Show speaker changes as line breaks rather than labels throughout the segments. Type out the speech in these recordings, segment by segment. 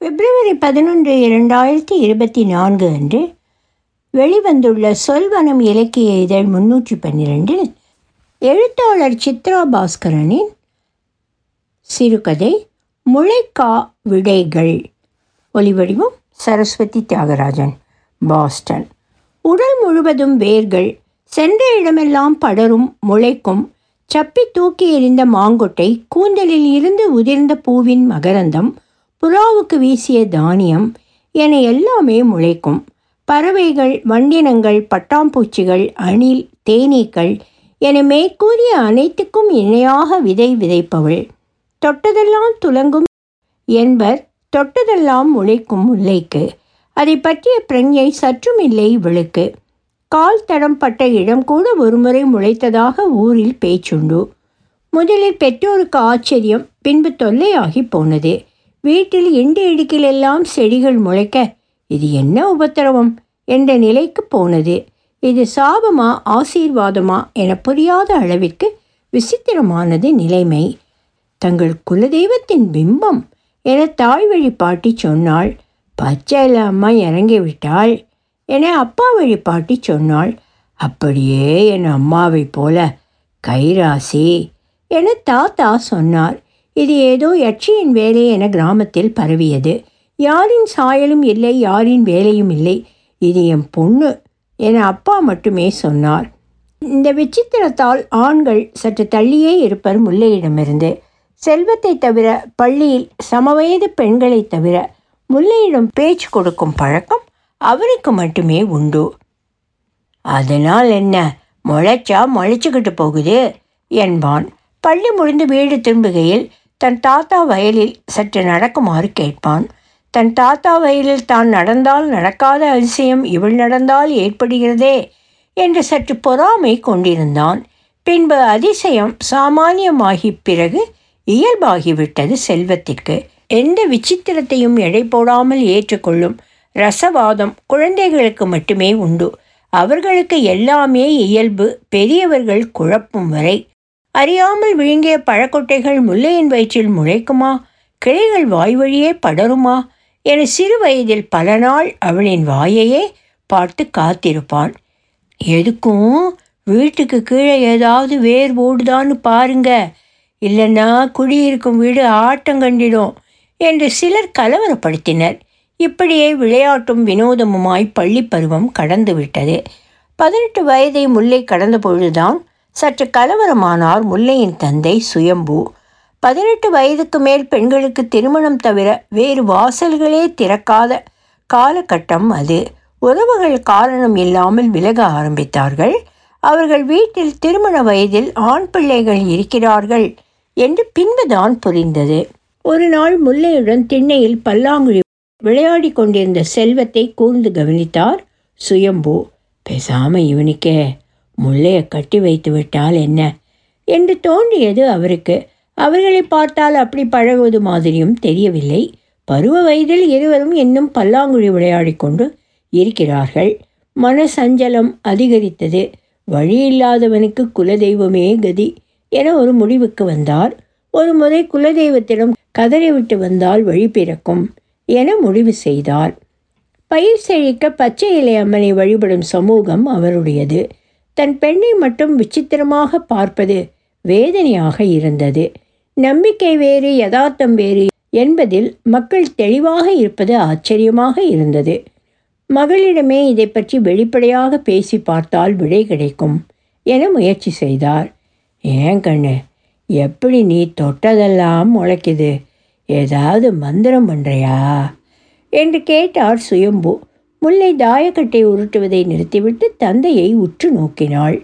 பிப்ரவரி பதினொன்று இரண்டாயிரத்தி இருபத்தி நான்கு அன்று வெளிவந்துள்ள சொல்வனம் இலக்கிய இதழ் முன்னூற்றி பன்னிரெண்டில் எழுத்தாளர் சித்ரா பாஸ்கரனின் சிறுகதை முளைக்கா விடைகள். ஒலிவடிவம் சரஸ்வதி தியாகராஜன் பாஸ்டன். உடல் முழுவதும் வேர்கள் சென்ற இடமெல்லாம் படரும் முளைக்கும் சப்பி தூக்கி எறிந்த மாங்கொட்டை கூந்தலில் இருந்து உதிர்ந்த பூவின் மகரந்தம் புறாவுக்கு வீசிய தானியம் என எல்லாமே முளைக்கும். பறவைகள் வண்டினங்கள் பட்டாம்பூச்சிகள் அணில் தேனீக்கள் என மேற்கூறிய அனைத்துக்கும் இணையாக விதை விதைப்பவள். தொட்டதெல்லாம் துலங்கும் என்பர் தொட்டதெல்லாம் முளைக்கும் முல்லைக்கு. அதை பற்றிய பிரஞ்ஞை சற்றும் இல்லை இவளுக்கு. கால் தடம் பட்ட இடம் கூட ஒருமுறை முளைத்ததாக ஊரில் பேச்சுண்டு. முதலில் பெற்றோருக்கு ஆச்சரியம் பின்பு தொல்லையாகி போனது. வீட்டில் இண்டு இடுக்கிலெல்லாம் செடிகள் முளைக்க இது என்ன உபத்திரவம்? என்ற நிலைக்கு போனது. இது சாபமா ஆசீர்வாதமா என புரியாத அளவிற்கு விசித்திரமானது நிலைமை. தங்கள் குலதெய்வத்தின் பிம்பம் என தாய் வழி பாட்டி சொன்னாள் பச்சையில் அம்மா இறங்கிவிட்டாள் என அப்பா வழி பாட்டி சொன்னாள். அப்படியே என் அம்மாவைப் போல கைராசி என தாத்தா சொன்னார். இது ஏதோ யட்சியின் வேலை என கிராமத்தில் பரவியது. யாரின் சாயலும் இல்லை யாரின் வேலையும் இல்லை. இது என் பொண்ணு என அப்பா மட்டுமே சொன்னார். இந்த விசித்திரத்தால் ஆண்கள் சற்று தள்ளியே இருப்பர் முல்லையிடமிருந்து. செல்வத்தை தவிர பள்ளியில் சமவயது பெண்களைத் தவிர முல்லையிடம் பேச்சு கொடுக்கும் பழக்கம் அவருக்கு மட்டுமே உண்டு. அதனால் என்ன? முளைச்சா முளைச்சிக்கிட்டு போகுது என்பான். பள்ளி முடிந்து வீடு திரும்புகையில் தன் தாத்தா வயலில் சற்று நடக்குமாறு கேட்பான். தன் தாத்தா வயலில் தான் நடந்தால் நடக்காத அதிசயம் இவள் நடந்தால் ஏற்படுகிறதே என்று சற்று பொறாமை கொண்டிருந்தான். பின்பு அதிசயம் சாமானியமாகி பிறகு இயல்பாகிவிட்டது செல்வத்திற்கு. எந்த விசித்திரத்தையும் எடை போடாமல் ஏற்றுக்கொள்ளும் ரசவாதம் குழந்தைகளுக்கு மட்டுமே உண்டு. அவர்களுக்கு எல்லாமே இயல்பு பெரியவர்கள் குழப்பும் வரை அறியாமல் விழுங்கிய பழக்கொட்டைகள் முல்லையின் வயிற்றில் முளைக்குமா? கிளைகள் வாய் வழியே படருமா? என சிறு வயதில் பல நாள் அவளின் வாயையே பார்த்து காத்திருப்பான் எதுக்கும்? வீட்டுக்கு கீழே ஏதாவது வேர் ஓடுதான்னு பாருங்க. இல்லைன்னா குடியிருக்கும் வீடு ஆட்டம் கண்டிடும் என்று சிலர் கலவரப்படுத்தினர். இப்படியே விளையாட்டும் வினோதமுமாய் பள்ளி பருவம் கடந்து விட்டது பதினெட்டு வயதை முல்லை கடந்த பொழுதுதான் சற்று கலவரமானார் முல்லையின் தந்தை சுயம்பு. பதினெட்டு வயதுக்கு மேல் பெண்களுக்கு திருமணம் தவிர வேறு வாசல்களே திறக்காத காலகட்டம் அது. உறவுகள் காரணம் இல்லாமல் விலக ஆரம்பித்தார்கள். அவர்கள் வீட்டில் திருமண வயதில் ஆண் பிள்ளைகள் இருக்கிறார்கள் என்று பின்புதான் புரிந்தது. ஒரு நாள் முல்லையுடன் திண்ணையில் பல்லாங்குழி விளையாடி கொண்டிருந்த செல்வத்தை கூர்ந்து கவனித்தார் சுயம்பு. பேசாம இவனுக்கே முல்லையை கட்டி வைத்து விட்டால் என்ன? என்று தோன்றியது அவருக்கு. அவர்களை பார்த்தால் அப்படி பழகுவது மாதிரியும் தெரியவில்லை. பருவ வயதில் இருவரும் இன்னும் பல்லாங்குழி விளையாடி கொண்டு இருக்கிறார்கள். மன சஞ்சலம் அதிகரித்தது. வழியில்லாதவனுக்கு குலதெய்வமே கதி என ஒரு முடிவுக்கு வந்தார். ஒரு முறை குலதெய்வத்திடம் கதறிவிட்டு வந்தால் வழி பிறக்கும் என முடிவு செய்தார். பயிர் செழிக்க பச்சை இலை அம்மனை வழிபடும் சமூகம் அவருடையது. தன் பெண்ணை மட்டும் விசித்திரமாக பார்ப்பது வேதனையாக இருந்தது. நம்பிக்கை வேறு யதார்த்தம் வேறு என்பதில் மக்கள் தெளிவாக இருப்பது ஆச்சரியமாக இருந்தது. மகளிடமே இதை பற்றி வெளிப்படையாக பேசி பார்த்தால் விடை கிடைக்கும் என முயற்சி செய்தார். ஏன் கண்ணு எப்படி நீ தொட்டதெல்லாம் முளைக்குது? ஏதாவது மந்திரம் பண்ணுறியா என்று கேட்டார் சுயம்பு. முல்லை தாயக்கட்டை உருட்டுவதை நிறுத்திவிட்டு தந்தையை உற்று நோக்கினாள்.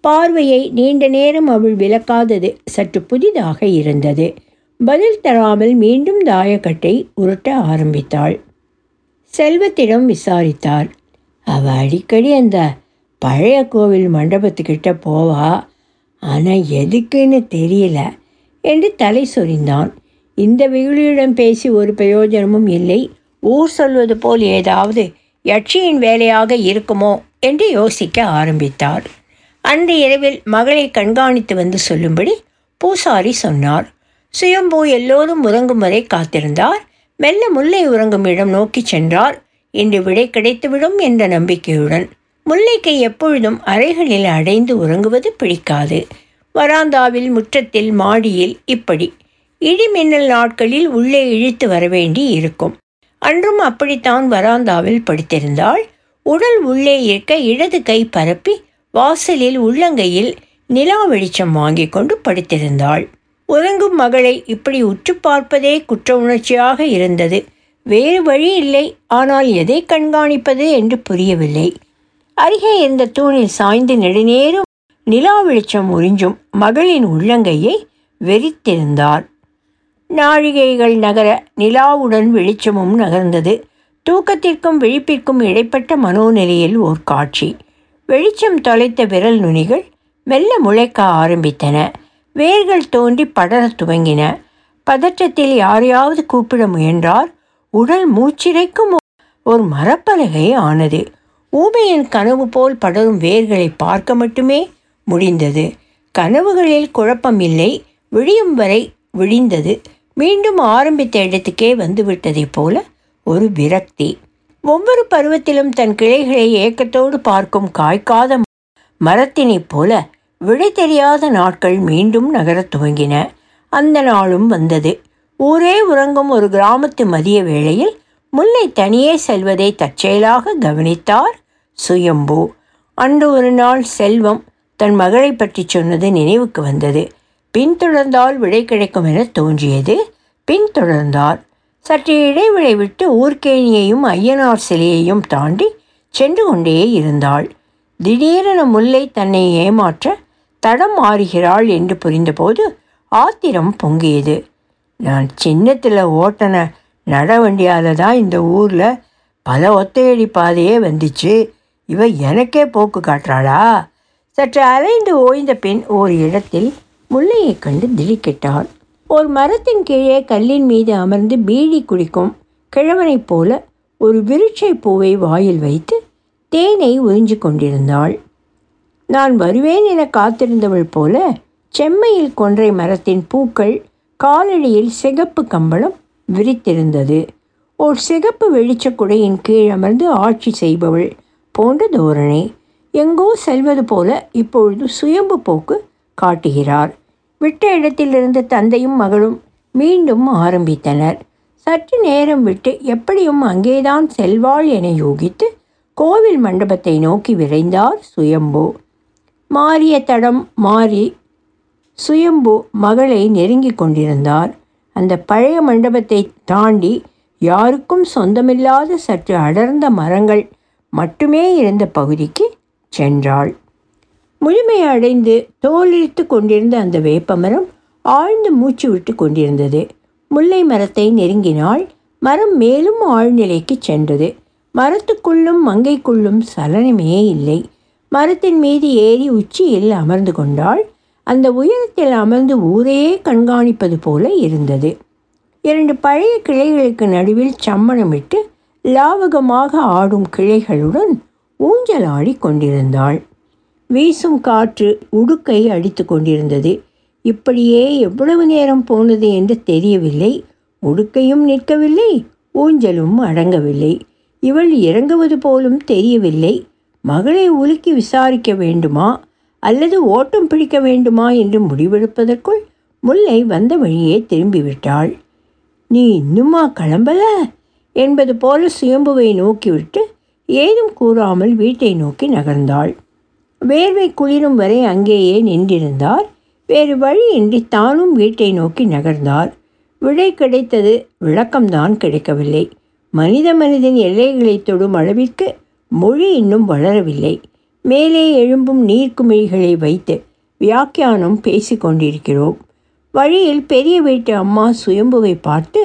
பார்வையை நீண்ட நேரம் அவள் விளக்காதது சற்று புதிதாக இருந்தது. பதில் தராமல் மீண்டும் தாயக்கட்டை உருட்ட ஆரம்பித்தாள். செல்வத்திடம் விசாரித்தார் அவ அடிக்கடி அந்த பழைய கோவில் மண்டபத்துக்கிட்ட போவா? ஆனால் எதுக்குன்னு தெரியல என்று தலை சொரிந்தான். இந்த வெகுளியிடம் பேசி ஒரு பிரயோஜனமும் இல்லை. ஊர் சொல்வது போல் ஏதாவது யட்சியின் வேலையாக இருக்குமோ? என்று யோசிக்க ஆரம்பித்தார் அன்று இரவில் மகளை கண்காணித்து வந்து சொல்லும்படி பூசாரி சொன்னார். சுயம்பு எல்லோரும் உறங்கும் வரை காத்திருந்தார். மெல்ல முல்லை உறங்கும் இடம் நோக்கி சென்றார். இன்று விடை கிடைத்துவிடும் என்ற நம்பிக்கையுடன். முல்லைக்கு எப்பொழுதும் அறைகளில் அடைந்து உறங்குவது பிடிக்காது. வராந்தாவில் முற்றத்தில் மாடியில் இப்படி. இடிமின்னல் நாட்களில் உள்ளே இழுத்து வரவேண்டி இருக்கும் அன்றும் அப்படித்தான் வராந்தாவில் படுத்திருந்தாள். உடல் உள்ளே இருக்க இடது கை பரப்பி வாசலில் உள்ளங்கையில் நிலா வெளிச்சம் வாங்கி கொண்டு படுத்திருந்தாள். உறங்கும் மகளை இப்படி உற்று பார்ப்பதே குற்ற உணர்ச்சியாக இருந்தது. வேறு வழி இல்லை. ஆனால் எதை கண்காணிப்பது என்று புரியவில்லை. அருகே இருந்த தூணில் சாய்ந்து நெடுநேரம் நிலா வெளிச்சம் உறிஞ்சும் மகளின் உள்ளங்கையை வெறித்திருந்தார். நாழிகைகள் நகர நிலாவுடன் வெளிச்சமும் நகர்ந்தது. தூக்கத்திற்கும் விழிப்பிற்கும் இடைப்பட்ட மனோநிலையில் ஓர் காட்சி. வெளிச்சம் தொலைத்த விரல் நுனிகள் மெல்ல முளைக்க ஆரம்பித்தன. வேர்கள் தோண்டி படரத் துவங்கின. பதற்றத்தில் யாரையாவது கூப்பிட முயன்றார். உடல் மூச்சிறைக்கும் ஒரு மரப்பலகை ஆனது. ஊமையின் கனவு போல் படரும் வேர்களை பார்க்க மட்டுமே முடிந்தது. கனவுகளில் குழப்பம் இல்லை. விழியும் வரை விழிந்தது. மீண்டும் ஆரம்பித்த இடத்துக்கே வந்துவிட்டதைப் போல ஒரு விரக்தி. ஒவ்வொரு பருவத்திலும் தன் கிளைகளை ஏக்கத்தோடு பார்க்கும் காய்க்காத மரத்தினைப் போல விடை தெரியாத நாட்கள் மீண்டும் நகரத் துவங்கின. அந்த நாளும் வந்தது. ஊரே உறங்கும் ஒரு கிராமத்து மதிய வேளையில் முல்லை தனியே செல்வதை தற்செயலாக கவனித்தார் சுயம்பு. அன்று ஒரு நாள் செல்வம் தன் மகளை பற்றி சொன்னது நினைவுக்கு வந்தது. பின்தொடர்ந்தால் விடை கிடைக்கும் என தோன்றியது. பின்தொடர்ந்தார். சற்று இடைவெளி விட்டு ஊர்க்கேணியையும் ஐயனார் சிலையையும் தாண்டி சென்று கொண்டே இருந்தாள். திடீரென முல்லை தன்னை ஏமாற்ற தடம் மாறுகிறாள் என்று புரிந்தபோது ஆத்திரம் பொங்கியது. நான் சின்னத்தில் ஓட்டன நடவண்டியால் தான் இந்த ஊரில் பல ஒத்தையடி பாதையே வந்துச்சு. இவ எனக்கே போக்கு காட்டுறாளா? சற்று அலைந்து ஓய்ந்த பின் ஒரு இடத்தில் முல்லையை கண்டு திடுக்கிட்டாள். ஒரு மரத்தின் கீழே கல்லின் மீது அமர்ந்து பீடி குடிக்கும் கிழவனைப் போல ஒரு விருட்சை பூவை வாயில் வைத்து தேனை உறிஞ்சு கொண்டிருந்தாள். நான் வருவேன் என காத்திருந்தவள் போல செம்மையில் கொன்றை மரத்தின் பூக்கள் காலடியில் சிகப்பு கம்பளம் விரித்திருந்தது. ஓர் சிகப்பு வெளிச்ச குடையின் கீழ் அமர்ந்து ஆட்சி செய்பவள் போன்ற தோரணை எங்கோ செல்வது போல இப்பொழுது சுயம்பு போக்கு காட்டுகிறார். விட்ட இடத்திலிருந்து தந்தையும் மகளும் மீண்டும் ஆரம்பித்தனர். சற்று நேரம் விட்டு எப்படியும் அங்கேதான் செல்வாள் என யோகித்து கோவில் மண்டபத்தை நோக்கி விரைந்தார் சுயம்பு. மாறிய தடம் மாறி சுயம்பு மகளை நெருங்கி கொண்டிருந்தார். அந்த பழைய மண்டபத்தை தாண்டி யாருக்கும் சொந்தமில்லாத சற்று அடர்ந்த மரங்கள் மட்டுமே இருந்த பகுதிக்கு சென்றாள். முழுமையடைந்து தோலிழித்து கொண்டிருந்த அந்த வேப்பமரம் ஆழ்ந்து மூச்சு விட்டு கொண்டிருந்தது. முல்லை மரத்தை நெருங்கினால் மரம் மேலும் ஆழ்நிலைக்கு சென்றது. மரத்துக்குள்ளும் மங்கைக்குள்ளும் சலனமே இல்லை. மரத்தின் மீது ஏறி உச்சியில் அமர்ந்து கொண்டாள் அந்த உயரத்தில் அமர்ந்து ஊரையே கண்காணிப்பது போல இருந்தது. இரண்டு பழைய கிளைகளுக்கு நடுவில் சம்மணமிட்டு லாவகமாக ஆடும் கிளைகளுடன் ஊஞ்சலாடி கொண்டிருந்தாள். வீசும் காற்று உடுக்கை அடித்து கொண்டிருந்தது. இப்படியே எவ்வளவு நேரம் போனது என்று தெரியவில்லை. உடுக்கையும் நிற்கவில்லை ஊஞ்சலும் அடங்கவில்லை. இவள் இறங்குவது போலும் தெரியவில்லை. மகளை உலுக்கி விசாரிக்க வேண்டுமா? அல்லது ஓட்டம் பிடிக்க வேண்டுமா என்று முடிவெடுப்பதற்குள் முல்லை வந்த வழியே திரும்பிவிட்டாள். நீ இன்னுமா கிளம்பல? என்பது போல சுயம்புவை நோக்கிவிட்டு ஏதும் கூறாமல் வீட்டை நோக்கி நகர்ந்தாள். வேர்வை குளிரும் வரை அங்கேயே நின்றிருந்தார். வேறு வழியின்றி தானும் வீட்டை நோக்கி நகர்ந்தார். விடை கிடைத்தது விளக்கம்தான் கிடைக்கவில்லை. மனித மனிதன் எல்லைகளை தொடும் அளவிற்கு மொழி இன்னும் வளரவில்லை. மேலே எழும்பும் நீர்க்குமிழிகளை வைத்து வியாக்கியானம் பேசிக்கொண்டிருக்கிறோம் வழியில் பெரிய வீட்டு அம்மா சுயம்புவை பார்த்து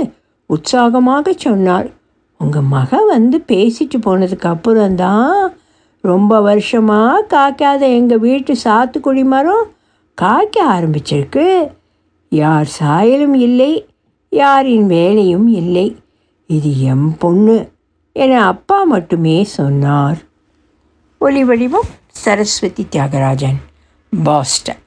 உற்சாகமாக சொன்னார் உங்கள் மக வந்து பேசிட்டு போனதுக்கு அப்புறம்தான் ரொம்ப வருஷமாக காய்க்காத எங்கள் வீட்டு சாத்துக்குடி மரம் காய்க்க ஆரம்பிச்சிருக்கு. யார் சாயலும் இல்லை யாரின் வேலையும் இல்லை. இது எம் பொண்ணு என அப்பா மட்டுமே சொன்னார். ஒளி வடிவம் சரஸ்வதி தியாகராஜன் பாஸ்டன்.